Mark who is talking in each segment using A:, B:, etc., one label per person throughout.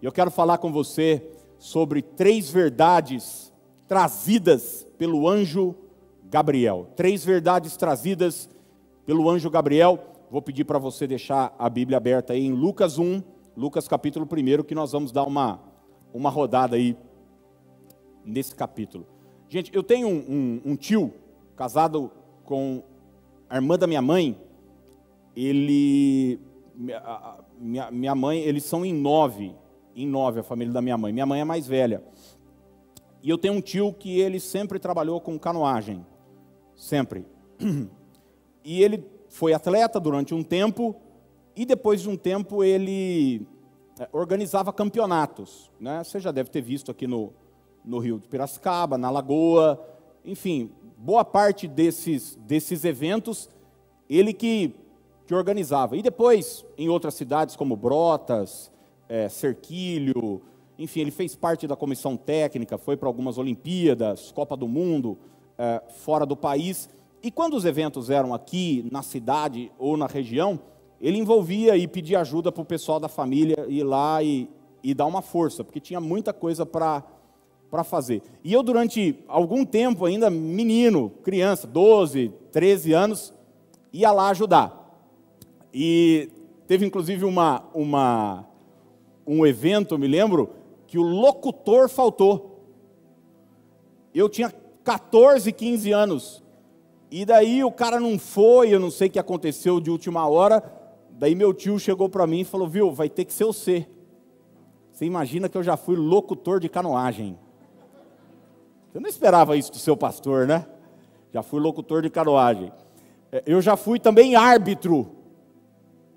A: E eu quero falar com você sobre três verdades trazidas pelo anjo Gabriel. Três verdades trazidas pelo anjo Gabriel. Vou pedir para você deixar a Bíblia aberta aí em Lucas 1, Lucas capítulo 1, que nós vamos dar uma, uma rodada aí nesse capítulo. Gente, eu tenho um, um, um tio casado com a irmã da minha mãe. Ele, minha, minha mãe, eles são em nove, em nove a família da minha mãe. Minha mãe é mais velha. E eu tenho um tio que ele sempre trabalhou com canoagem, sempre. E ele foi atleta durante um tempo e depois de um tempo ele é, organizava campeonatos, né? Você já deve ter visto aqui no, no Rio de Piracicaba, na Lagoa, enfim, boa parte desses, desses eventos ele que, que organizava. E depois, em outras cidades como Brotas, é, Cerquilho, enfim, ele fez parte da comissão técnica, foi para algumas Olimpíadas, Copa do Mundo, é, fora do país. E quando os eventos eram aqui, na cidade ou na região, ele envolvia e pedia ajuda para o pessoal da família ir lá e, e dar uma força, porque tinha muita coisa para fazer. E eu, durante algum tempo, ainda menino, criança, 12, 13 anos, ia lá ajudar. E teve inclusive uma, uma, um evento, me lembro, que o locutor faltou. Eu tinha 14, 15 anos. E daí o cara não foi, eu não sei o que aconteceu de última hora. Daí meu tio chegou para mim e falou: Viu, vai ter que ser você. Você imagina que eu já fui locutor de canoagem. Você não esperava isso do seu pastor, né? Já fui locutor de canoagem. É, eu já fui também árbitro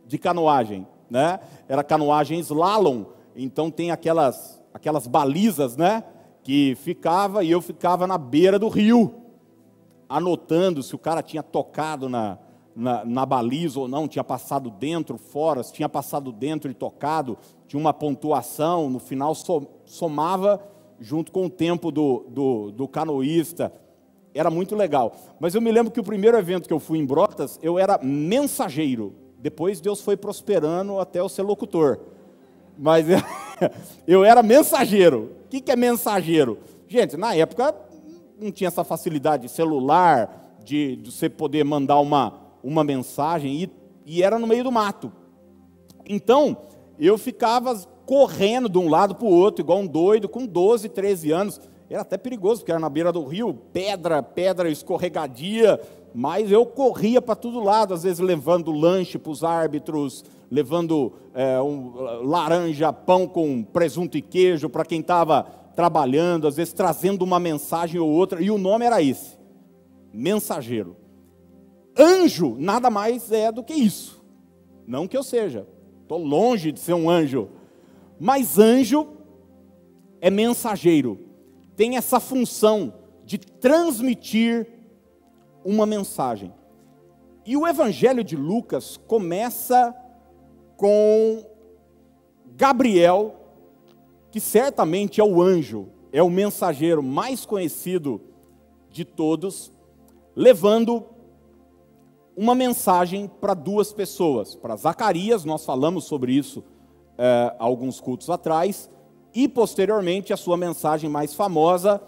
A: de canoagem, né? Era canoagem slalom, então tem aquelas aquelas balizas, né? Que ficava e eu ficava na beira do rio, anotando se o cara tinha tocado na, na, na, baliza ou não, tinha passado dentro, fora, se tinha passado dentro e tocado, tinha uma pontuação, no final somava junto com o tempo do, do, do canoísta, era muito legal. Mas eu me lembro que o primeiro evento que eu fui em Brotas, eu era mensageiro. Depois Deus foi prosperando até eu ser locutor. Mas eu era mensageiro. O que é mensageiro? Gente, na época não tinha essa facilidade de celular, de, de você poder mandar uma, uma mensagem, e, e era no meio do mato. Então, eu ficava correndo de um lado para o outro, igual um doido, com 12, 13 anos. Era até perigoso, porque era na beira do rio, pedra, pedra escorregadia, mas eu corria para todo lado, às vezes levando lanche para os árbitros, levando é, um, laranja, pão com presunto e queijo para quem estava trabalhando, às vezes trazendo uma mensagem ou outra, e o nome era esse: mensageiro. Anjo nada mais é do que isso. Não que eu seja, estou longe de ser um anjo, mas anjo é mensageiro tem essa função de transmitir uma mensagem. E o Evangelho de Lucas começa com Gabriel, que certamente é o anjo, é o mensageiro mais conhecido de todos, levando uma mensagem para duas pessoas. Para Zacarias, nós falamos sobre isso é, alguns cultos atrás, e posteriormente a sua mensagem mais famosa,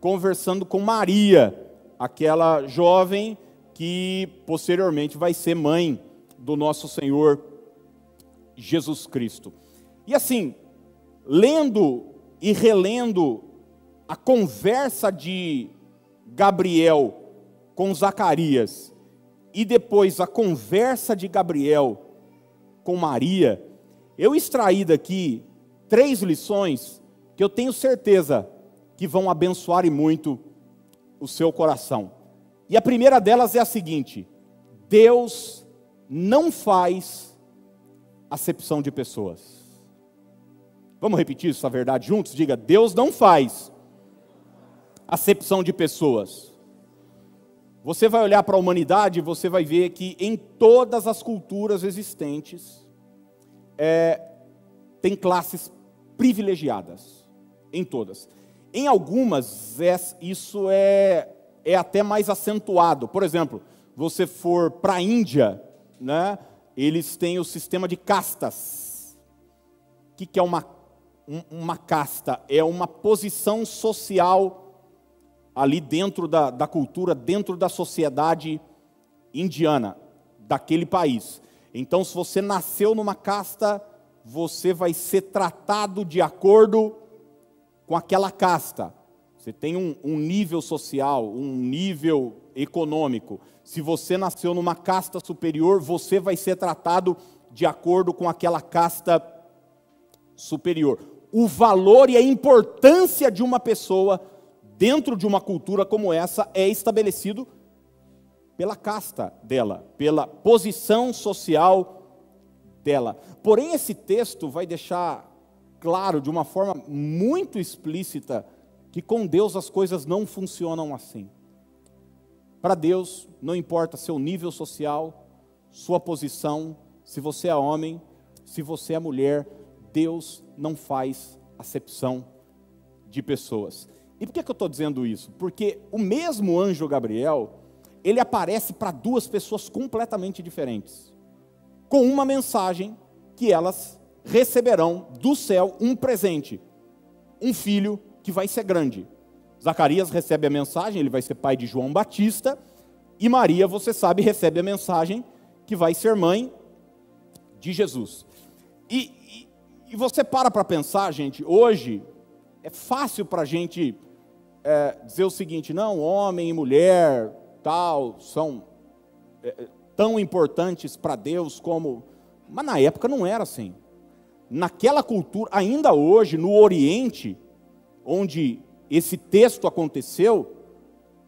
A: conversando com Maria, aquela jovem que posteriormente vai ser mãe do nosso Senhor Jesus Cristo. E assim, lendo e relendo a conversa de Gabriel com Zacarias e depois a conversa de Gabriel com Maria, eu extraí daqui três lições que eu tenho certeza que vão abençoar e muito o seu coração. E a primeira delas é a seguinte: Deus não faz acepção de pessoas. Vamos repetir essa verdade juntos? Diga: Deus não faz acepção de pessoas. Você vai olhar para a humanidade e você vai ver que em todas as culturas existentes é, tem classes privilegiadas, em todas. Em algumas, isso é, é até mais acentuado. Por exemplo, você for para a Índia, né, eles têm o sistema de castas. O que, que é uma, uma casta, é uma posição social ali dentro da, da cultura, dentro da sociedade indiana daquele país. Então, se você nasceu numa casta, você vai ser tratado de acordo com aquela casta. Você tem um, um nível social, um nível econômico. Se você nasceu numa casta superior, você vai ser tratado de acordo com aquela casta superior. O valor e a importância de uma pessoa dentro de uma cultura como essa é estabelecido pela casta dela, pela posição social dela. Porém, esse texto vai deixar claro de uma forma muito explícita que com Deus as coisas não funcionam assim. Para Deus, não importa seu nível social, sua posição, se você é homem, se você é mulher, Deus não faz acepção de pessoas. E por que, que eu estou dizendo isso? Porque o mesmo anjo Gabriel, ele aparece para duas pessoas completamente diferentes, com uma mensagem que elas receberão do céu um presente, um filho que vai ser grande. Zacarias recebe a mensagem, ele vai ser pai de João Batista, e Maria, você sabe, recebe a mensagem que vai ser mãe de Jesus. E, e, e você para para pensar, gente, hoje é fácil para a gente é, dizer o seguinte: não, homem e mulher, tal, são é, tão importantes para Deus como. Mas na época não era assim. Naquela cultura, ainda hoje, no Oriente, onde esse texto aconteceu,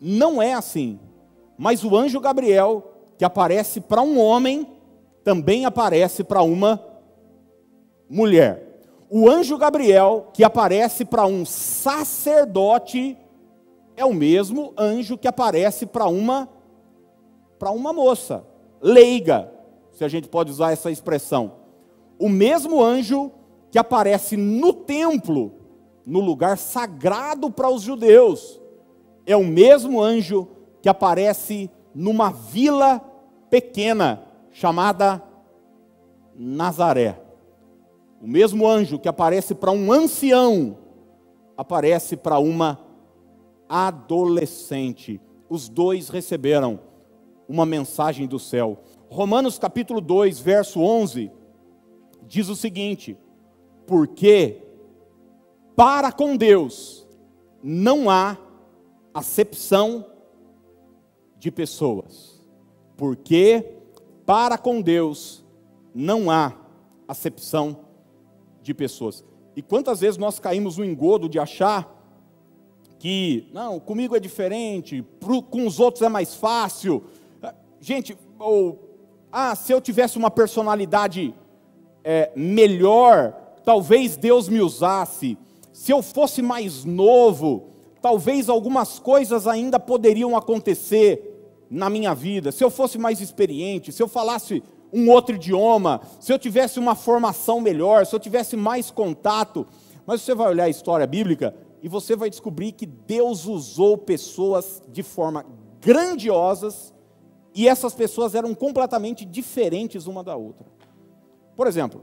A: não é assim. Mas o anjo Gabriel, que aparece para um homem, também aparece para uma mulher. O anjo Gabriel, que aparece para um sacerdote, é o mesmo anjo que aparece para uma para uma moça, leiga, se a gente pode usar essa expressão. O mesmo anjo que aparece no templo no lugar sagrado para os judeus. É o mesmo anjo que aparece numa vila pequena chamada Nazaré. O mesmo anjo que aparece para um ancião aparece para uma adolescente. Os dois receberam uma mensagem do céu. Romanos capítulo 2, verso 11 diz o seguinte: Porque para com Deus não há acepção de pessoas, porque para com Deus não há acepção de pessoas. E quantas vezes nós caímos no engodo de achar que, não, comigo é diferente, com os outros é mais fácil. Gente, ou, ah, se eu tivesse uma personalidade é, melhor, talvez Deus me usasse se eu fosse mais novo, talvez algumas coisas ainda poderiam acontecer na minha vida. Se eu fosse mais experiente, se eu falasse um outro idioma, se eu tivesse uma formação melhor, se eu tivesse mais contato. Mas você vai olhar a história bíblica e você vai descobrir que Deus usou pessoas de forma grandiosas e essas pessoas eram completamente diferentes uma da outra. Por exemplo,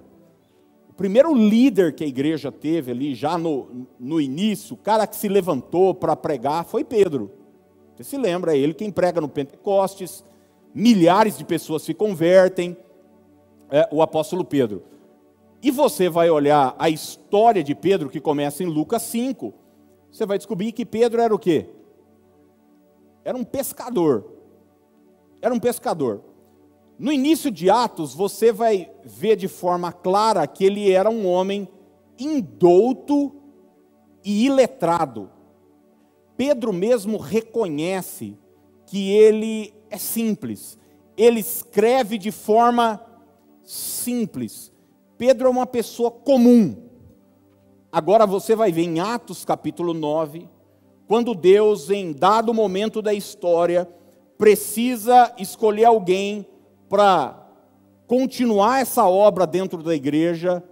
A: primeiro líder que a igreja teve ali, já no, no início, o cara que se levantou para pregar, foi Pedro. Você se lembra, é ele quem prega no Pentecostes, milhares de pessoas se convertem, é, o apóstolo Pedro. E você vai olhar a história de Pedro, que começa em Lucas 5, você vai descobrir que Pedro era o quê? Era um pescador. Era um pescador. No início de Atos, você vai ver de forma clara que ele era um homem indouto e iletrado. Pedro mesmo reconhece que ele é simples, ele escreve de forma simples. Pedro é uma pessoa comum. Agora você vai ver em Atos capítulo 9, quando Deus, em dado momento da história, precisa escolher alguém para continuar essa obra dentro da igreja,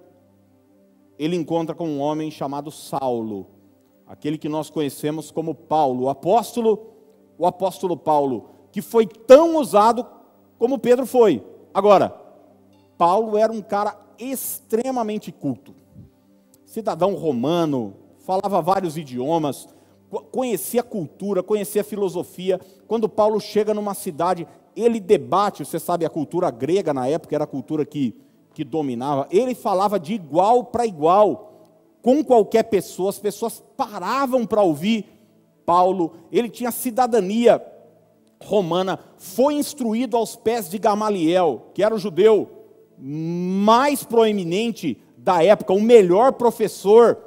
A: ele encontra com um homem chamado Saulo, aquele que nós conhecemos como Paulo, o apóstolo, o apóstolo Paulo, que foi tão usado como Pedro foi. Agora, Paulo era um cara extremamente culto, cidadão romano, falava vários idiomas, conhecia a cultura, conhecia a filosofia. Quando Paulo chega numa cidade, ele debate, você sabe, a cultura grega na época era a cultura que, que dominava, ele falava de igual para igual com qualquer pessoa, as pessoas paravam para ouvir Paulo, ele tinha cidadania romana, foi instruído aos pés de Gamaliel, que era o judeu mais proeminente da época, o melhor professor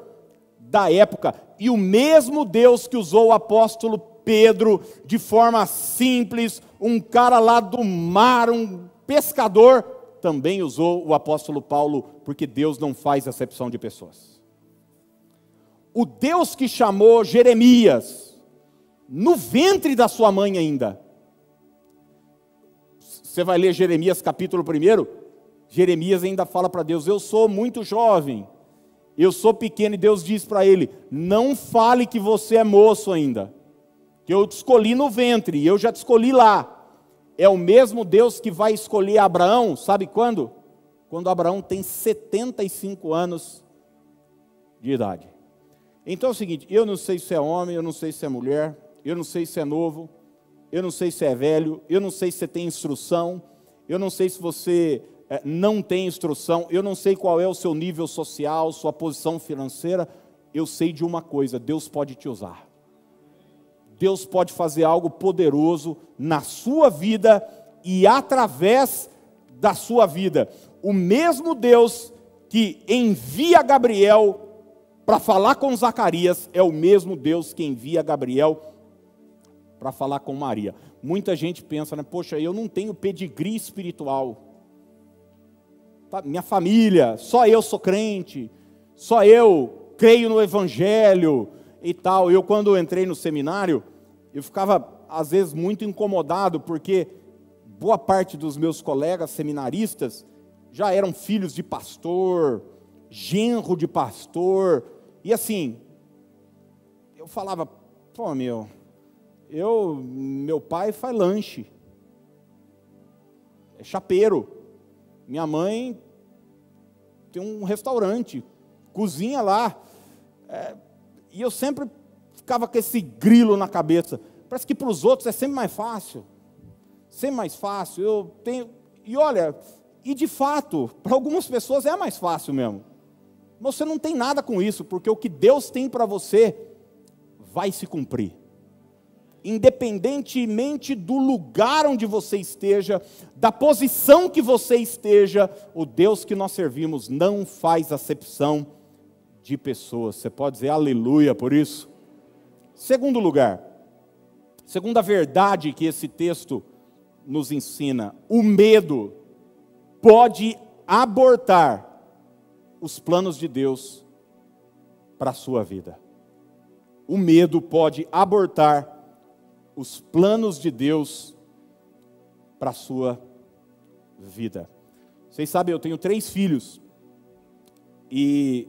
A: da época, e o mesmo Deus que usou o apóstolo Pedro de forma simples, um cara lá do mar, um pescador, também usou o apóstolo Paulo, porque Deus não faz acepção de pessoas. O Deus que chamou Jeremias, no ventre da sua mãe ainda, você vai ler Jeremias capítulo 1, Jeremias ainda fala para Deus: Eu sou muito jovem, eu sou pequeno, e Deus diz para ele: Não fale que você é moço ainda, que eu te escolhi no ventre, e eu já te escolhi lá. É o mesmo Deus que vai escolher Abraão, sabe quando? Quando Abraão tem 75 anos de idade. Então é o seguinte: eu não sei se é homem, eu não sei se é mulher, eu não sei se é novo, eu não sei se é velho, eu não sei se tem instrução, eu não sei se você não tem instrução, eu não sei qual é o seu nível social, sua posição financeira, eu sei de uma coisa: Deus pode te usar. Deus pode fazer algo poderoso na sua vida e através da sua vida. O mesmo Deus que envia Gabriel para falar com Zacarias é o mesmo Deus que envia Gabriel para falar com Maria. Muita gente pensa, né? Poxa, eu não tenho pedigree espiritual minha família, só eu sou crente, só eu creio no Evangelho e tal. Eu, quando entrei no seminário, eu ficava, às vezes, muito incomodado, porque boa parte dos meus colegas seminaristas já eram filhos de pastor, genro de pastor, e assim, eu falava, pô, meu, eu, meu pai faz lanche, é chapeiro. Minha mãe tem um restaurante, cozinha lá. É, e eu sempre ficava com esse grilo na cabeça. Parece que para os outros é sempre mais fácil. Sempre mais fácil. Eu tenho. E olha, e de fato, para algumas pessoas é mais fácil mesmo. Mas você não tem nada com isso, porque o que Deus tem para você vai se cumprir independentemente do lugar onde você esteja, da posição que você esteja, o Deus que nós servimos não faz acepção de pessoas. Você pode dizer aleluia por isso? Segundo lugar, segunda verdade que esse texto nos ensina, o medo pode abortar os planos de Deus para a sua vida. O medo pode abortar os planos de Deus para a sua vida. Vocês sabem, eu tenho três filhos. E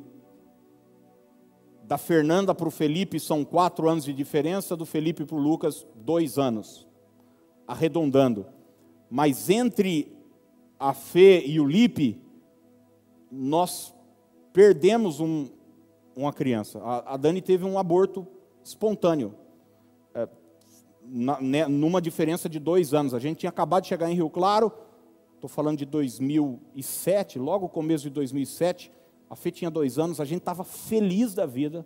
A: da Fernanda para o Felipe são quatro anos de diferença, do Felipe para o Lucas, dois anos. Arredondando. Mas entre a Fê e o Lipe, nós perdemos um, uma criança. A, a Dani teve um aborto espontâneo na, né, numa diferença de dois anos. A gente tinha acabado de chegar em Rio Claro, estou falando de 2007, logo começo de 2007. A Fê tinha dois anos, a gente estava feliz da vida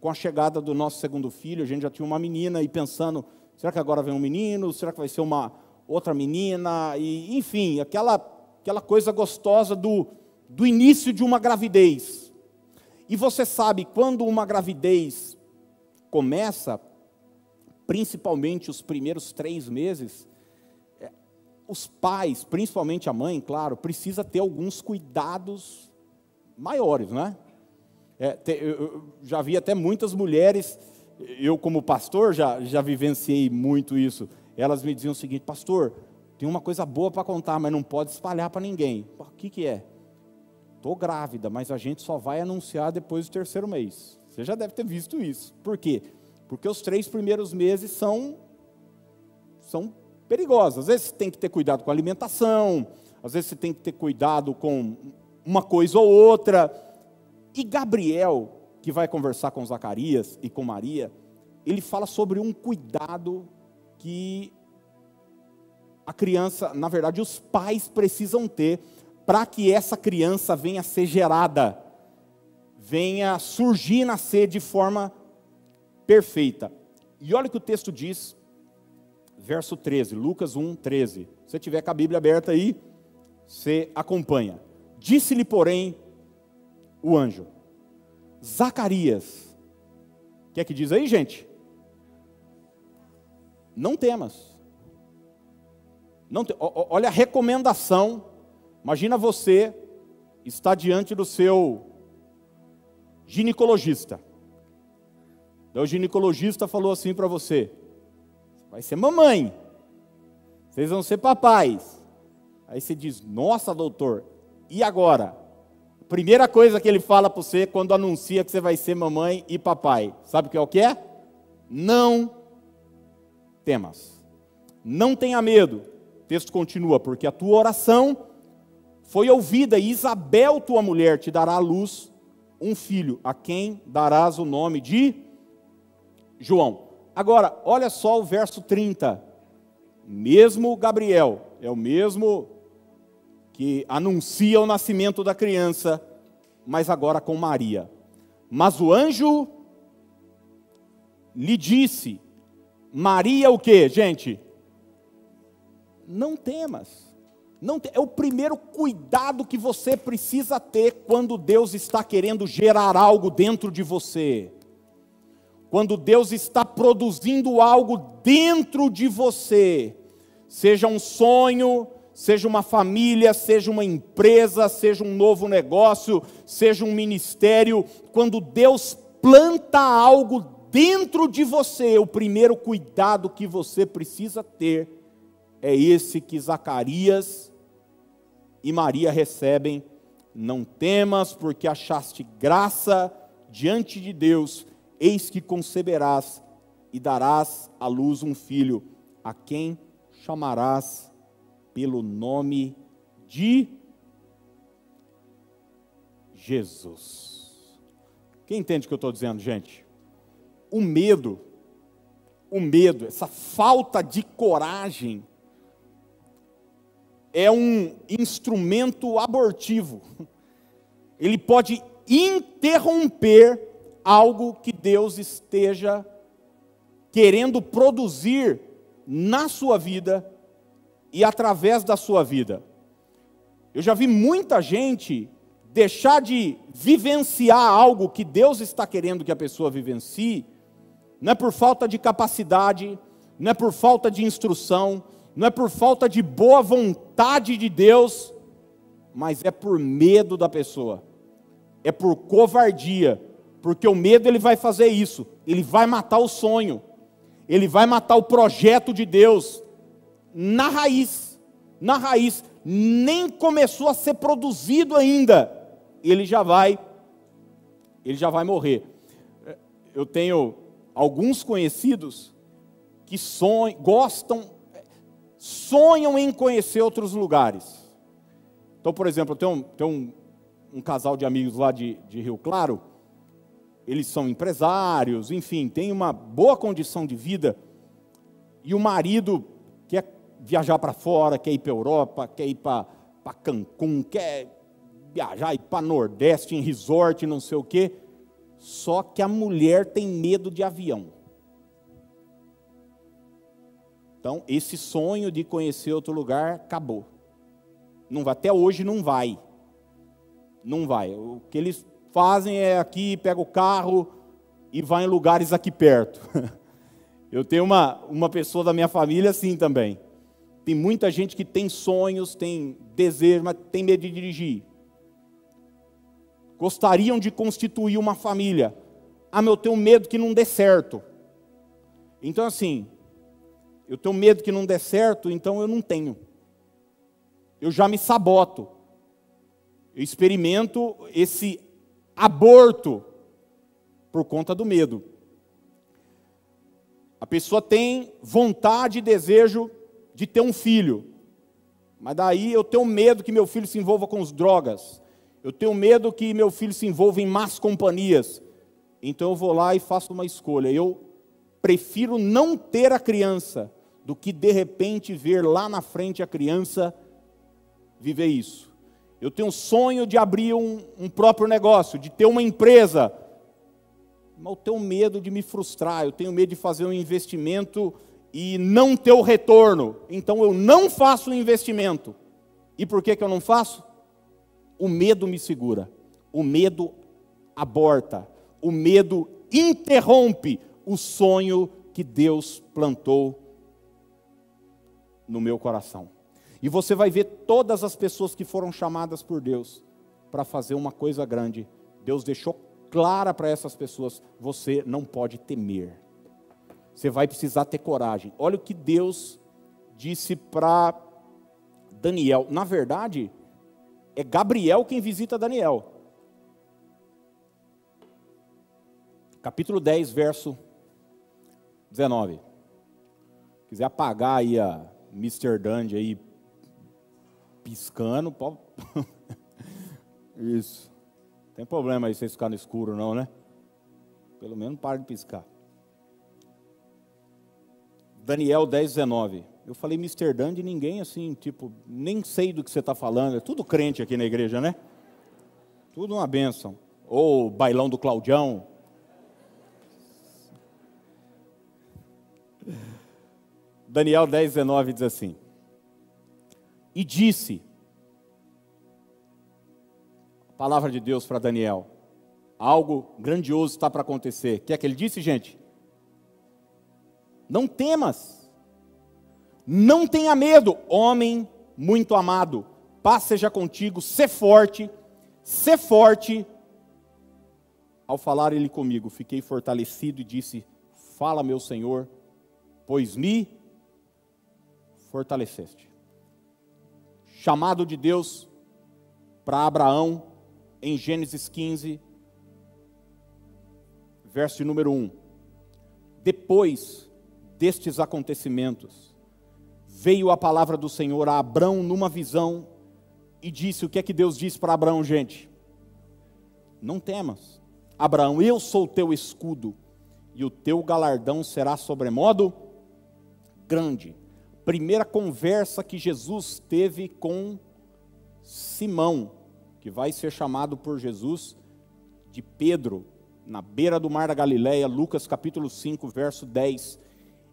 A: com a chegada do nosso segundo filho. A gente já tinha uma menina e pensando: será que agora vem um menino? Será que vai ser uma outra menina? E, enfim, aquela, aquela coisa gostosa do, do início de uma gravidez. E você sabe, quando uma gravidez começa, principalmente os primeiros três meses, é, os pais, principalmente a mãe, claro, precisa ter alguns cuidados maiores, né? É, eu já vi até muitas mulheres, eu como pastor já, já vivenciei muito isso. Elas me diziam o seguinte, pastor, tem uma coisa boa para contar, mas não pode espalhar para ninguém. O que, que é? Estou grávida, mas a gente só vai anunciar depois do terceiro mês. Você já deve ter visto isso. Por quê? Porque os três primeiros meses são, são perigosos. Às vezes você tem que ter cuidado com a alimentação, às vezes você tem que ter cuidado com uma coisa ou outra. E Gabriel, que vai conversar com Zacarias e com Maria, ele fala sobre um cuidado que a criança, na verdade, os pais precisam ter para que essa criança venha a ser gerada, venha surgir nascer de forma perfeita. E olha o que o texto diz, verso 13, Lucas 1, 13. Se tiver com a Bíblia aberta aí, você acompanha. Disse-lhe, porém, o anjo, Zacarias, o que é que diz aí, gente? Não temas. Não te... Olha a recomendação. Imagina você está diante do seu ginecologista. Então, o ginecologista falou assim para você: vai ser mamãe, vocês vão ser papais. Aí você diz: Nossa, doutor, e agora? Primeira coisa que ele fala para você quando anuncia que você vai ser mamãe e papai, sabe o que é o que é? Não temas, não tenha medo, o texto continua, porque a tua oração foi ouvida, e Isabel, tua mulher, te dará à luz um filho, a quem darás o nome de João. Agora, olha só o verso 30. Mesmo Gabriel, é o mesmo que anuncia o nascimento da criança, mas agora com Maria. Mas o anjo lhe disse: Maria o que, gente? não temas. Não te... É o primeiro cuidado que você precisa ter quando Deus está querendo gerar algo dentro de você. Quando Deus está produzindo algo dentro de você, seja um sonho, seja uma família, seja uma empresa, seja um novo negócio, seja um ministério, quando Deus planta algo dentro de você, o primeiro cuidado que você precisa ter é esse que Zacarias e Maria recebem. Não temas, porque achaste graça diante de Deus, eis que conceberás e darás à luz um filho, a quem chamarás pelo nome de Jesus. Quem entende o que eu estou dizendo, gente? O medo, o medo, essa falta de coragem, é um instrumento abortivo. Ele pode interromper algo que Deus esteja querendo produzir na sua vida e através da sua vida. Eu já vi muita gente deixar de vivenciar algo que Deus está querendo que a pessoa vivencie, não é por falta de capacidade, não é por falta de instrução, não é por falta de boa vontade de Deus, mas é por medo da pessoa, é por covardia, porque o medo ele vai fazer isso, ele vai matar o sonho, ele vai matar o projeto de Deus. Na raiz, na raiz, nem começou a ser produzido ainda, ele já vai, ele já vai morrer. Eu tenho alguns conhecidos que sonham, gostam sonham em conhecer outros lugares. Então, por exemplo, um, tem um, um casal de amigos lá de, de Rio Claro, eles são empresários, enfim, tem uma boa condição de vida, e o marido quer viajar para fora, quer ir para a Europa, quer ir para Cancún, quer viajar, ir para Nordeste, em resort, não sei o quê, só que a mulher tem medo de avião. Então, esse sonho de conhecer outro lugar acabou. Não vai, até hoje não vai. Não vai. O que eles fazem é aqui, pega o carro e vai em lugares aqui perto. Eu tenho uma, uma pessoa da minha família assim também. Tem muita gente que tem sonhos, tem desejo, mas tem medo de dirigir. Gostariam de constituir uma família. Ah, mas eu tenho medo que não dê certo. Então, assim, eu tenho medo que não dê certo, então eu não tenho. Eu já me saboto. Eu experimento esse aborto por conta do medo. A pessoa tem vontade e desejo de ter um filho, mas daí eu tenho medo que meu filho se envolva com as drogas. Eu tenho medo que meu filho se envolva em más companhias. Então eu vou lá e faço uma escolha. Eu prefiro não ter a criança do que de repente ver lá na frente a criança viver isso. Eu tenho um sonho de abrir um, um próprio negócio, de ter uma empresa. Mas eu tenho medo de me frustrar, eu tenho medo de fazer um investimento e não ter o retorno. Então eu não faço o investimento. E por que, que eu não faço? O medo me segura. O medo aborta. O medo interrompe o sonho que Deus plantou no meu coração. E você vai ver todas as pessoas que foram chamadas por Deus para fazer uma coisa grande. Deus deixou clara para essas pessoas: você não pode temer. Você vai precisar ter coragem. Olha o que Deus disse para Daniel. Na verdade, é Gabriel quem visita Daniel. Capítulo 10, verso 19. Quiser apagar aí a Mr. Dandy aí piscando. Isso. Tem problema aí vocês ficar no escuro não, né? Pelo menos para de piscar. Daniel 10, 19. Eu falei Mr. Dandy, ninguém assim, tipo, nem sei do que você está falando. É tudo crente aqui na igreja, né? Tudo uma bênção. Ou bailão do Claudião. Daniel 10, 19 diz assim: E disse, a palavra de Deus para Daniel, algo grandioso está para acontecer. O que é que ele disse, gente? Não temas, não tenha medo, homem muito amado, paz seja contigo, sê forte, sê forte. Ao falar ele comigo, fiquei fortalecido e disse: Fala, meu Senhor, pois me fortaleceste. Chamado de Deus para Abraão em Gênesis 15, verso número 1. Depois destes acontecimentos, veio a palavra do Senhor a Abraão numa visão e disse: O que é que Deus disse para Abraão, gente? Não temas, Abraão, eu sou o teu escudo, e o teu galardão será sobremodo grande primeira conversa que Jesus teve com Simão, que vai ser chamado por Jesus de Pedro, na beira do mar da Galileia, Lucas capítulo 5, verso 10.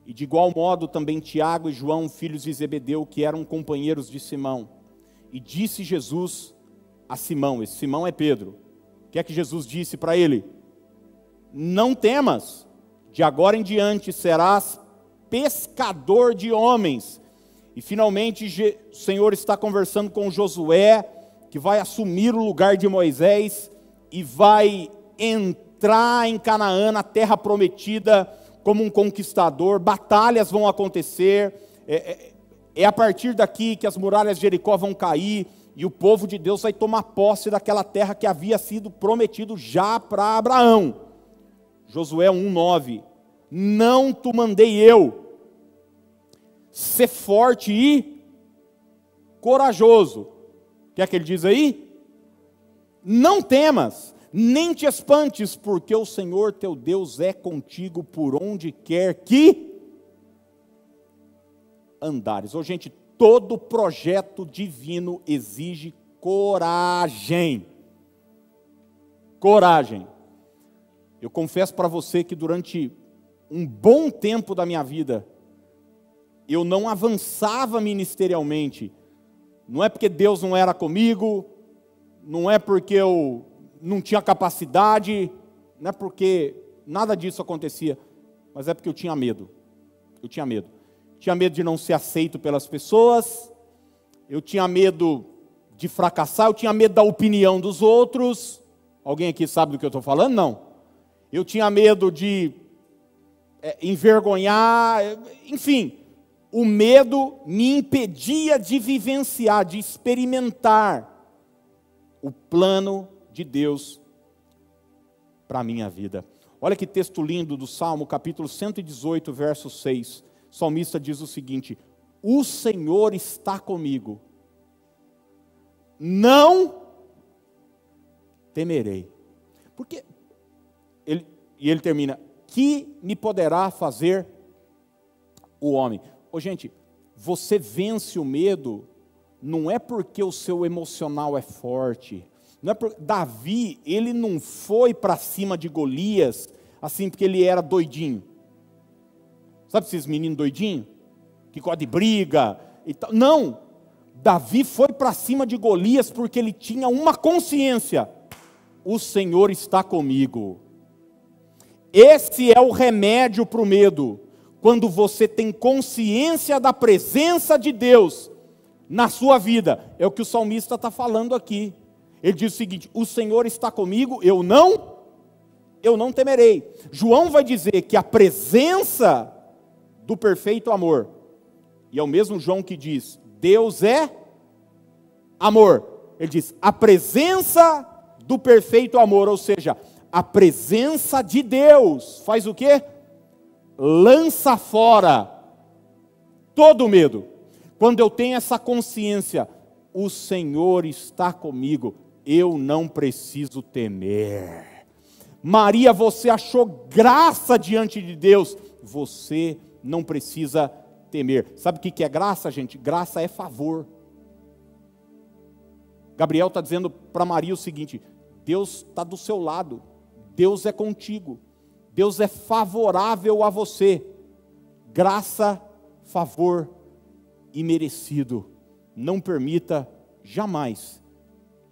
A: E de igual modo também Tiago e João, filhos de Zebedeu, que eram companheiros de Simão. E disse Jesus a Simão, esse Simão é Pedro. O que é que Jesus disse para ele? Não temas, de agora em diante serás pescador de homens. E finalmente o Senhor está conversando com Josué, que vai assumir o lugar de Moisés e vai entrar em Canaã, na terra prometida, como um conquistador. Batalhas vão acontecer. É, é, é a partir daqui que as muralhas de Jericó vão cair e o povo de Deus vai tomar posse daquela terra que havia sido prometido já para Abraão. Josué 1:9. Não tu mandei eu, ser forte e corajoso. O que é que ele diz aí? Não temas, nem te espantes, porque o Senhor teu Deus é contigo por onde quer que andares. Oh, gente, todo projeto divino exige coragem. Coragem. Eu confesso para você que durante um bom tempo da minha vida, eu não avançava ministerialmente. Não é porque Deus não era comigo, não é porque eu não tinha capacidade, não é porque nada disso acontecia, mas é porque eu tinha medo. Eu tinha medo. Tinha medo de não ser aceito pelas pessoas, eu tinha medo de fracassar, eu tinha medo da opinião dos outros. Alguém aqui sabe do que eu estou falando? Não. Eu tinha medo de é, envergonhar, enfim, o medo me impedia de vivenciar, de experimentar o plano de Deus para a minha vida. Olha que texto lindo do Salmo, capítulo 118, verso 6. O salmista diz o seguinte: O Senhor está comigo. Não temerei. Porque ele, e ele termina: que me poderá fazer o homem? Ô, gente, você vence o medo não é porque o seu emocional é forte. Não é por... Davi, ele não foi para cima de Golias assim porque ele era doidinho. Sabe esses meninos doidinhos? Que gosta de briga e tal. Não. Davi foi para cima de Golias porque ele tinha uma consciência: o Senhor está comigo. Esse é o remédio para o medo. Quando você tem consciência da presença de Deus na sua vida. É o que o salmista está falando aqui. Ele diz o seguinte: O Senhor está comigo, eu não, eu não temerei. João vai dizer que a presença do perfeito amor, e é o mesmo João que diz: Deus é amor. Ele diz: a presença do perfeito amor, ou seja, a presença de Deus faz o quê? Lança fora todo medo. Quando eu tenho essa consciência, o Senhor está comigo, eu não preciso temer. Maria, você achou graça diante de Deus, você não precisa temer. Sabe o que é graça, gente? Graça é favor. Gabriel está dizendo para Maria o seguinte: Deus está do seu lado, Deus é contigo, Deus é favorável a você. Graça, favor imerecido. Não permita jamais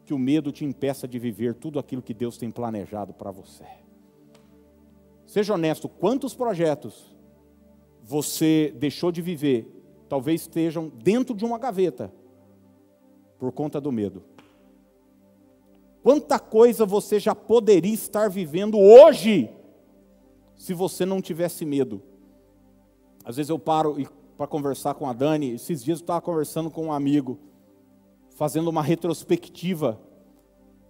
A: que o medo te impeça de viver tudo aquilo que Deus tem planejado para você. Seja honesto, quantos projetos você deixou de viver, talvez estejam dentro de uma gaveta, por conta do medo. Quanta coisa você já poderia estar vivendo hoje, se você não tivesse medo. Às vezes eu paro para conversar com a Dani, esses dias eu estava conversando com um amigo, fazendo uma retrospectiva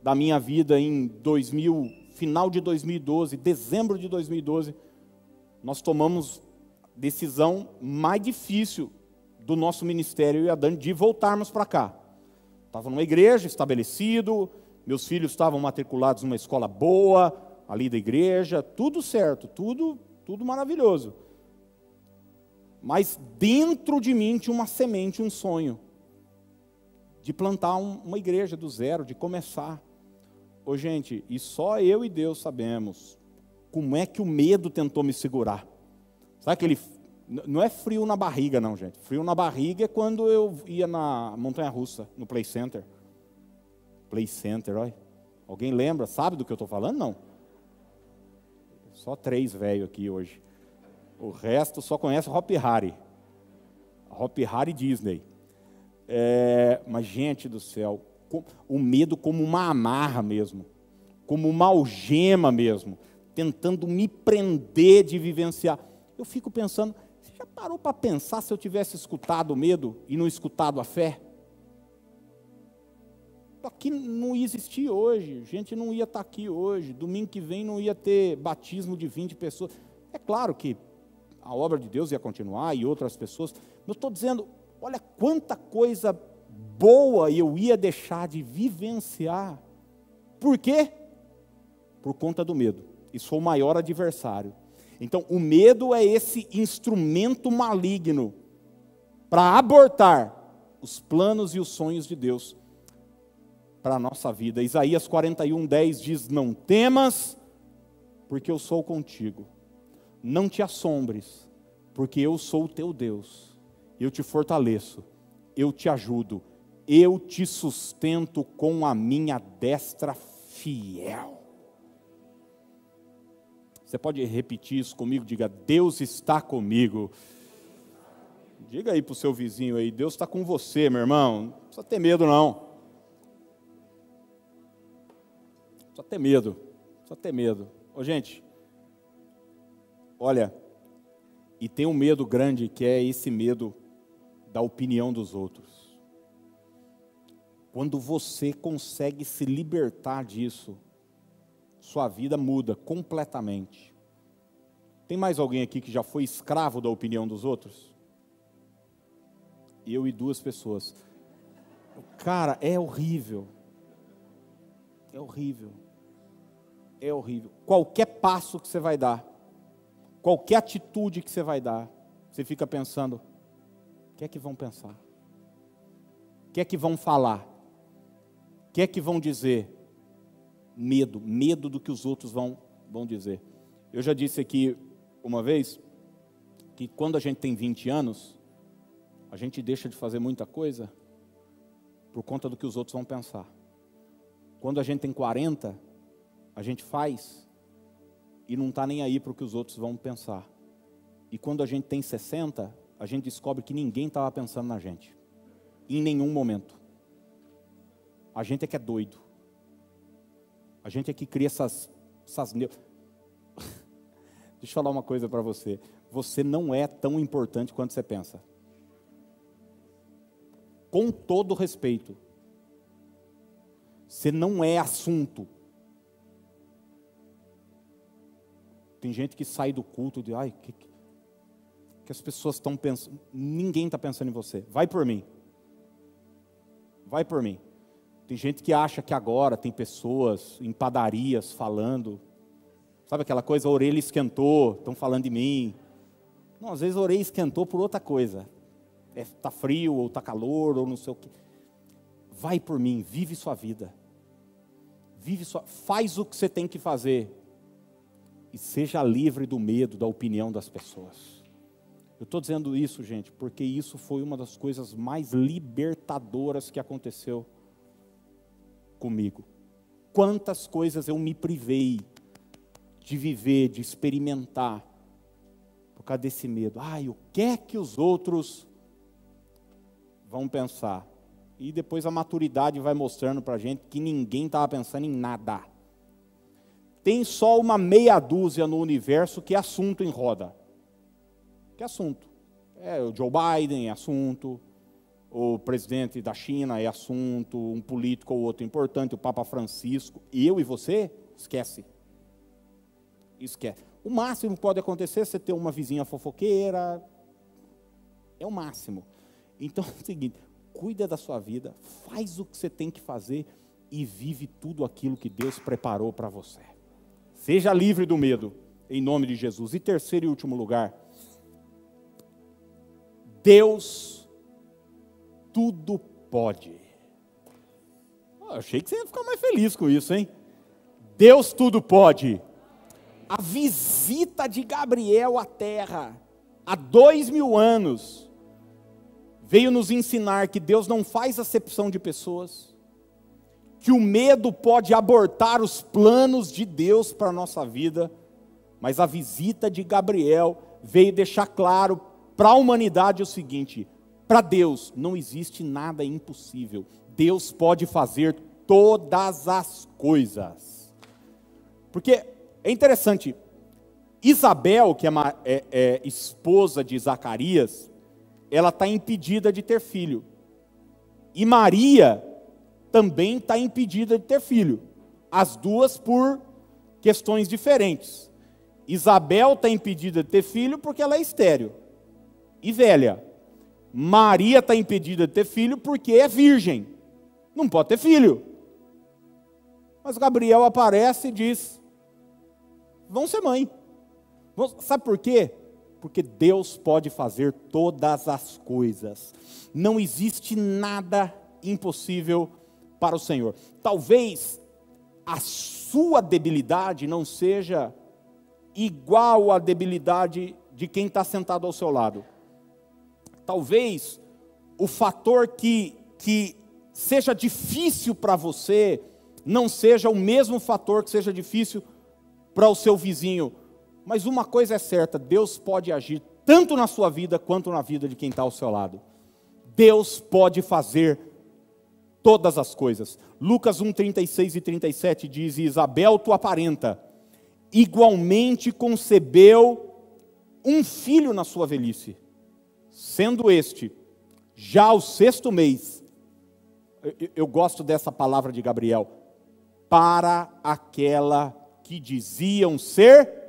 A: da minha vida em 2000, final de 2012, dezembro de 2012, nós tomamos decisão mais difícil do nosso ministério e a Dani de voltarmos para cá. Estava numa igreja estabelecido, meus filhos estavam matriculados numa escola boa, ali da igreja, tudo certo, tudo, tudo maravilhoso. Mas dentro de mim tinha uma semente, um sonho de plantar um, uma igreja do zero, de começar. Ô gente, e só eu e Deus sabemos como é que o medo tentou me segurar. Sabe aquele. Não é frio na barriga, não, gente. Frio na barriga é quando eu ia na Montanha Russa, no Play Center. Play Center, olha. Alguém lembra, sabe do que eu estou falando? Não. Só três velho aqui hoje. O resto só conhece Hop Harry. Hop Harry Disney. É, mas, gente do céu, o medo como uma amarra mesmo, como uma algema mesmo, tentando me prender de vivenciar eu fico pensando, você já parou para pensar se eu tivesse escutado o medo e não escutado a fé? Aqui não ia existir hoje, gente não ia estar tá aqui hoje, domingo que vem não ia ter batismo de 20 pessoas. É claro que a obra de Deus ia continuar e outras pessoas, mas estou dizendo, olha quanta coisa boa eu ia deixar de vivenciar. Por quê? Por conta do medo. E sou o maior adversário. Então, o medo é esse instrumento maligno para abortar os planos e os sonhos de Deus para a nossa vida. Isaías 41, 10 diz: Não temas, porque eu sou contigo. Não te assombres, porque eu sou o teu Deus. Eu te fortaleço, eu te ajudo, eu te sustento com a minha destra fiel. Você pode repetir isso comigo? Diga: Deus está comigo. Diga aí para o seu vizinho aí: Deus está com você, meu irmão. Não precisa ter medo, não. Precisa ter medo. Precisa ter medo. Ô, gente, olha, e tem um medo grande que é esse medo da opinião dos outros. Quando você consegue se libertar disso, sua vida muda completamente. Tem mais alguém aqui que já foi escravo da opinião dos outros? Eu e duas pessoas. Cara, é horrível. É horrível. É horrível. Qualquer passo que você vai dar, qualquer atitude que você vai dar, você fica pensando: o que é que vão pensar? O que é que vão falar? O que é que vão dizer? Medo, medo do que os outros vão, vão dizer. Eu já disse aqui uma vez que quando a gente tem 20 anos, a gente deixa de fazer muita coisa por conta do que os outros vão pensar. Quando a gente tem 40, a gente faz e não está nem aí para o que os outros vão pensar. E quando a gente tem 60, a gente descobre que ninguém estava pensando na gente, em nenhum momento. A gente é que é doido. A gente é que cria essas. essas... Deixa eu falar uma coisa para você. Você não é tão importante quanto você pensa com todo respeito. Você não é assunto. Tem gente que sai do culto de, ai, que, que as pessoas estão pensando. Ninguém está pensando em você. Vai por mim. Vai por mim. Tem gente que acha que agora tem pessoas em padarias falando. Sabe aquela coisa, a orelha esquentou, estão falando de mim. Não, às vezes a orelha esquentou por outra coisa está é, tá frio, ou está calor, ou não sei o que. Vai por mim, vive sua vida. Vive sua, faz o que você tem que fazer. E seja livre do medo, da opinião das pessoas. Eu estou dizendo isso, gente, porque isso foi uma das coisas mais libertadoras que aconteceu comigo. Quantas coisas eu me privei de viver, de experimentar, por causa desse medo. Ai, o que é que os outros vão pensar. E depois a maturidade vai mostrando para a gente que ninguém estava pensando em nada. Tem só uma meia dúzia no universo que é assunto em roda. Que assunto. É, o Joe Biden é assunto, o presidente da China é assunto, um político ou outro importante, o Papa Francisco. E eu e você, esquece. Esquece. O máximo que pode acontecer é você ter uma vizinha fofoqueira. É o máximo. Então é o seguinte: cuida da sua vida, faz o que você tem que fazer e vive tudo aquilo que Deus preparou para você. Seja livre do medo, em nome de Jesus. E terceiro e último lugar, Deus tudo pode. Oh, achei que você ia ficar mais feliz com isso, hein? Deus tudo pode. A visita de Gabriel à terra, há dois mil anos, veio nos ensinar que Deus não faz acepção de pessoas, que o medo pode abortar os planos de Deus para a nossa vida, mas a visita de Gabriel veio deixar claro para a humanidade o seguinte: para Deus não existe nada impossível, Deus pode fazer todas as coisas. Porque é interessante, Isabel, que é, é, é esposa de Zacarias, ela está impedida de ter filho. E Maria também está impedida de ter filho. As duas por questões diferentes. Isabel está impedida de ter filho porque ela é estéreo e velha. Maria está impedida de ter filho porque é virgem. Não pode ter filho. Mas Gabriel aparece e diz: vão ser mãe. Sabe por quê? porque Deus pode fazer todas as coisas. Não existe nada impossível para o Senhor. Talvez a sua debilidade não seja igual à debilidade de quem está sentado ao seu lado. Talvez o fator que, que seja difícil para você não seja o mesmo fator que seja difícil para o seu vizinho mas uma coisa é certa: Deus pode agir tanto na sua vida quanto na vida de quem está ao seu lado. Deus pode fazer todas as coisas. Lucas 1, 36 e 37 diz: Isabel, tua parenta, igualmente concebeu um filho na sua velhice, sendo este já o sexto mês. Eu, eu gosto dessa palavra de Gabriel. Para aquela que diziam ser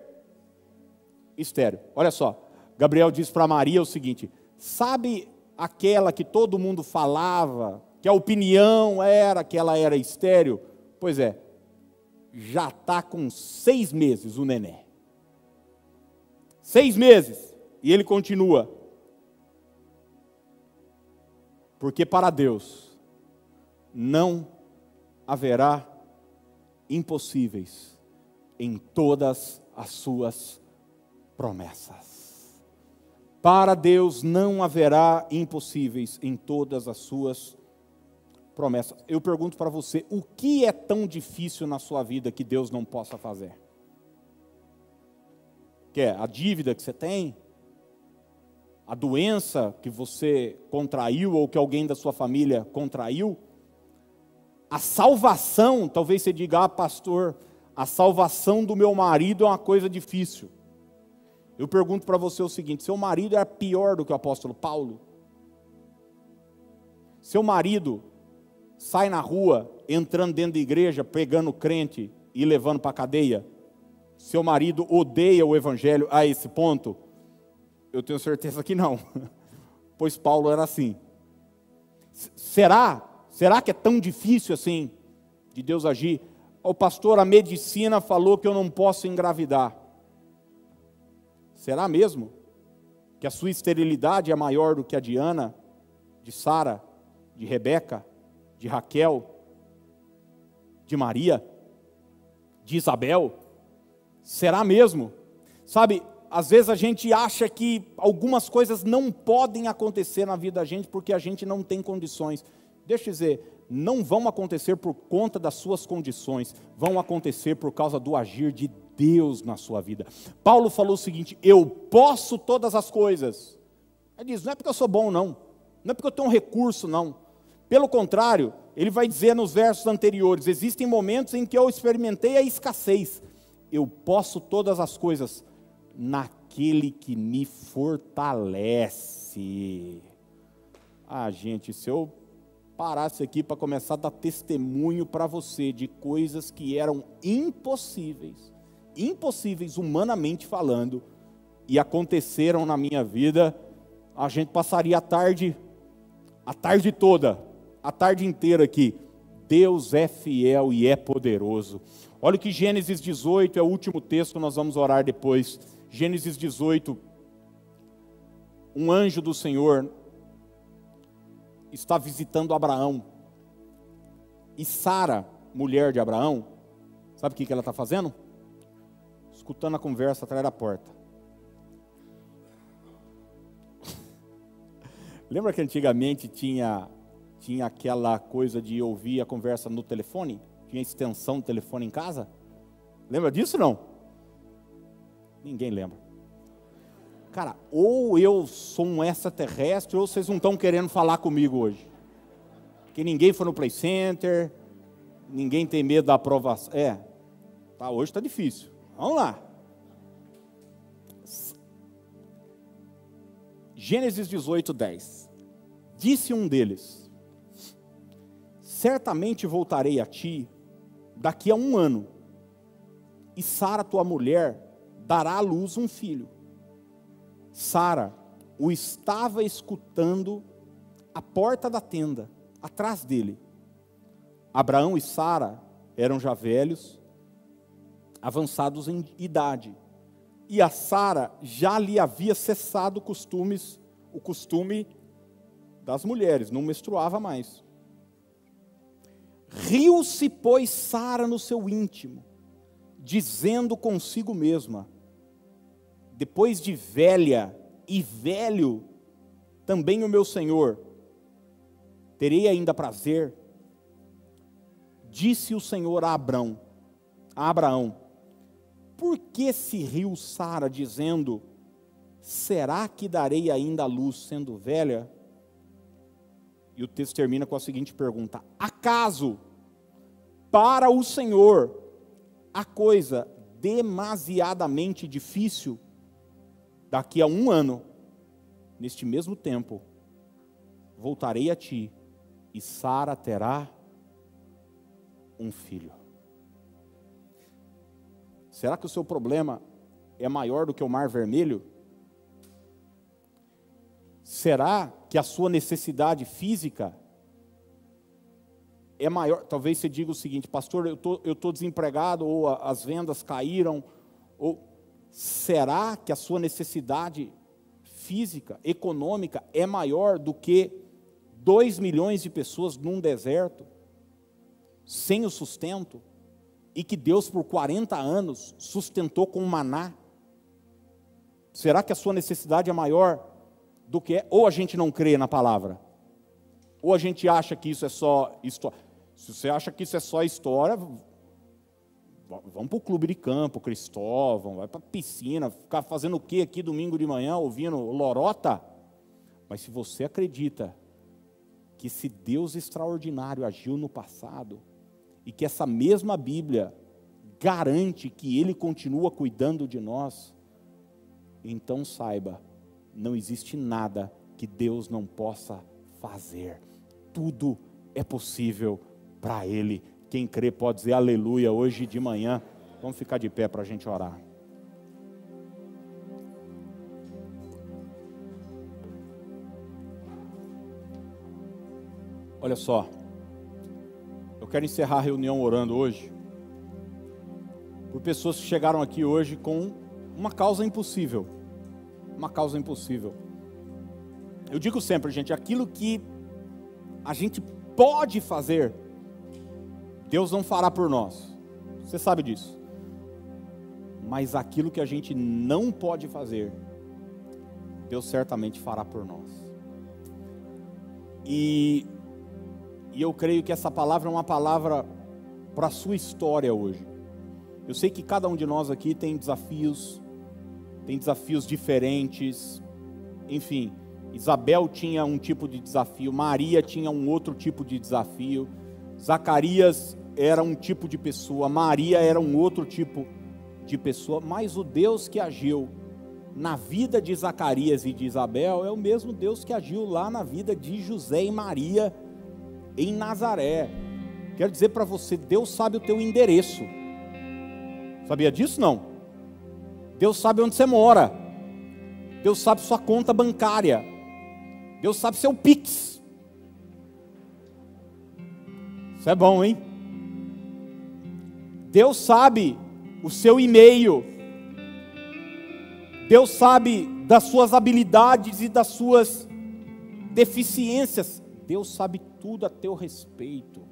A: estéreo. Olha só, Gabriel diz para Maria o seguinte: sabe aquela que todo mundo falava, que a opinião era que ela era estéreo? Pois é, já está com seis meses o neném. Seis meses. E ele continua. Porque para Deus não haverá impossíveis em todas as suas promessas. Para Deus não haverá impossíveis em todas as suas promessas. Eu pergunto para você, o que é tão difícil na sua vida que Deus não possa fazer? Que é a dívida que você tem? A doença que você contraiu ou que alguém da sua família contraiu? A salvação, talvez você diga, ah, pastor, a salvação do meu marido é uma coisa difícil. Eu pergunto para você o seguinte: seu marido é pior do que o apóstolo Paulo? Seu marido sai na rua, entrando dentro da igreja, pegando crente e levando para a cadeia? Seu marido odeia o evangelho a esse ponto? Eu tenho certeza que não, pois Paulo era assim. Será? Será que é tão difícil assim de Deus agir? O pastor, a medicina falou que eu não posso engravidar. Será mesmo que a sua esterilidade é maior do que a de Ana, de Sara, de Rebeca, de Raquel, de Maria, de Isabel? Será mesmo? Sabe, às vezes a gente acha que algumas coisas não podem acontecer na vida da gente porque a gente não tem condições. Deixa eu dizer, não vão acontecer por conta das suas condições, vão acontecer por causa do agir de Deus na sua vida. Paulo falou o seguinte: eu posso todas as coisas. Ele diz: não é porque eu sou bom, não, não é porque eu tenho um recurso, não. Pelo contrário, ele vai dizer nos versos anteriores: existem momentos em que eu experimentei a escassez. Eu posso todas as coisas naquele que me fortalece. Ah, gente, se eu parasse aqui para começar a dar testemunho para você de coisas que eram impossíveis, impossíveis humanamente falando, e aconteceram na minha vida, a gente passaria a tarde, a tarde toda, a tarde inteira aqui. Deus é fiel e é poderoso. Olha que Gênesis 18 é o último texto, nós vamos orar depois. Gênesis 18. Um anjo do Senhor está visitando Abraão. E Sara, mulher de Abraão, sabe o que ela está fazendo? Escutando a conversa atrás da porta. Lembra que antigamente tinha, tinha aquela coisa de ouvir a conversa no telefone? Tinha extensão do telefone em casa? Lembra disso não? Ninguém lembra. Cara, ou eu sou um extraterrestre, ou vocês não estão querendo falar comigo hoje. Que ninguém foi no Play Center, ninguém tem medo da aprovação. É, tá, hoje está difícil. Vamos lá. Gênesis 18, 10. Disse um deles: Certamente voltarei a ti daqui a um ano, e Sara, tua mulher, dará à luz um filho. Sara o estava escutando à porta da tenda, atrás dele. Abraão e Sara eram já velhos, avançados em idade. E a Sara já lhe havia cessado costumes, o costume das mulheres, não menstruava mais. Riu-se, pois, Sara no seu íntimo, dizendo consigo mesma: depois de velha e velho, também o meu Senhor, terei ainda prazer. Disse o Senhor a Abraão, a Abraão, por que se riu Sara, dizendo, será que darei ainda a luz sendo velha? E o texto termina com a seguinte pergunta: Acaso para o Senhor a coisa demasiadamente difícil? daqui a um ano, neste mesmo tempo, voltarei a ti e Sara terá um filho. Será que o seu problema é maior do que o mar vermelho? Será que a sua necessidade física é maior. Talvez você diga o seguinte, pastor, eu tô, estou tô desempregado, ou as vendas caíram, ou será que a sua necessidade física, econômica, é maior do que 2 milhões de pessoas num deserto, sem o sustento, e que Deus por 40 anos sustentou com maná? Será que a sua necessidade é maior do que. Ou a gente não crê na palavra, ou a gente acha que isso é só história. Se você acha que isso é só história, vamos para o clube de campo, Cristóvão, vai para a piscina, ficar fazendo o que aqui domingo de manhã, ouvindo lorota? Mas se você acredita que esse Deus extraordinário agiu no passado, e que essa mesma Bíblia garante que Ele continua cuidando de nós, então saiba, não existe nada que Deus não possa fazer. Tudo é possível para Ele. Quem crê pode dizer aleluia hoje de manhã. Vamos ficar de pé para a gente orar. Olha só, eu quero encerrar a reunião orando hoje por pessoas que chegaram aqui hoje com uma causa impossível. Uma causa impossível. Eu digo sempre, gente, aquilo que a gente pode fazer, Deus não fará por nós. Você sabe disso. Mas aquilo que a gente não pode fazer, Deus certamente fará por nós. E, e eu creio que essa palavra é uma palavra para a sua história hoje. Eu sei que cada um de nós aqui tem desafios, tem desafios diferentes, enfim. Isabel tinha um tipo de desafio, Maria tinha um outro tipo de desafio, Zacarias era um tipo de pessoa, Maria era um outro tipo de pessoa, mas o Deus que agiu na vida de Zacarias e de Isabel é o mesmo Deus que agiu lá na vida de José e Maria em Nazaré. Quero dizer para você, Deus sabe o teu endereço. Sabia disso não? Deus sabe onde você mora. Deus sabe sua conta bancária. Deus sabe seu Pix. Isso é bom, hein? Deus sabe o seu e-mail. Deus sabe das suas habilidades e das suas deficiências. Deus sabe tudo a teu respeito.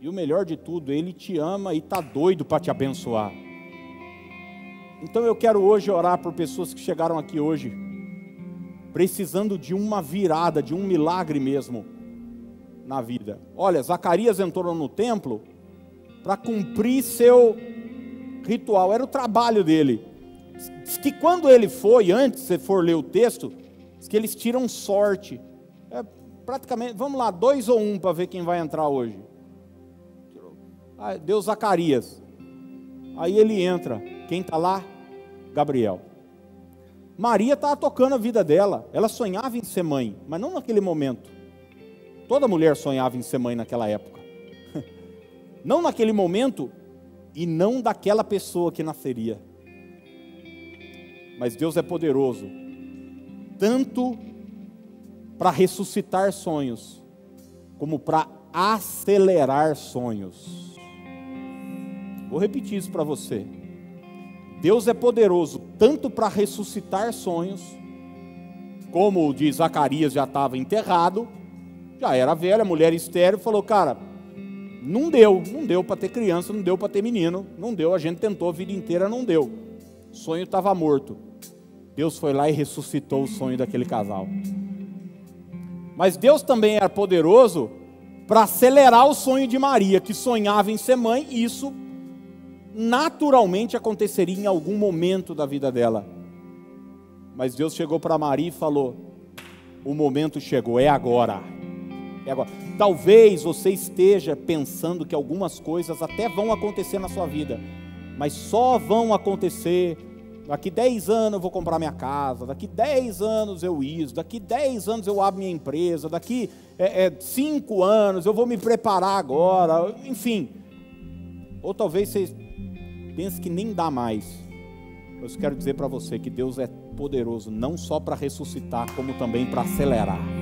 A: E o melhor de tudo, Ele te ama e está doido para te abençoar. Então eu quero hoje orar por pessoas que chegaram aqui hoje, precisando de uma virada, de um milagre mesmo na vida. Olha, Zacarias entrou no templo para cumprir seu ritual, era o trabalho dele. Diz que quando ele foi, antes, se for ler o texto, diz que eles tiram sorte. É praticamente, vamos lá, dois ou um para ver quem vai entrar hoje. Ah, Deus Zacarias. Aí ele entra. Quem está lá? Gabriel. Maria estava tocando a vida dela. Ela sonhava em ser mãe, mas não naquele momento. Toda mulher sonhava em ser mãe naquela época. Não naquele momento e não daquela pessoa que nasceria. Mas Deus é poderoso, tanto para ressuscitar sonhos, como para acelerar sonhos. Vou repetir isso para você. Deus é poderoso tanto para ressuscitar sonhos, como o de Zacarias já estava enterrado, já era velha, mulher estéreo, falou: Cara, não deu, não deu para ter criança, não deu para ter menino, não deu, a gente tentou a vida inteira, não deu. O sonho estava morto. Deus foi lá e ressuscitou o sonho daquele casal. Mas Deus também era poderoso para acelerar o sonho de Maria, que sonhava em ser mãe, e isso naturalmente aconteceria em algum momento da vida dela. Mas Deus chegou para Maria e falou: O momento chegou, é agora. É agora. Talvez você esteja pensando que algumas coisas até vão acontecer na sua vida, mas só vão acontecer. Daqui 10 anos eu vou comprar minha casa, daqui 10 anos eu isso, daqui 10 anos eu abro minha empresa, daqui 5 é, é, anos eu vou me preparar agora, enfim. Ou talvez você pense que nem dá mais. Eu quero dizer para você que Deus é poderoso não só para ressuscitar, como também para acelerar.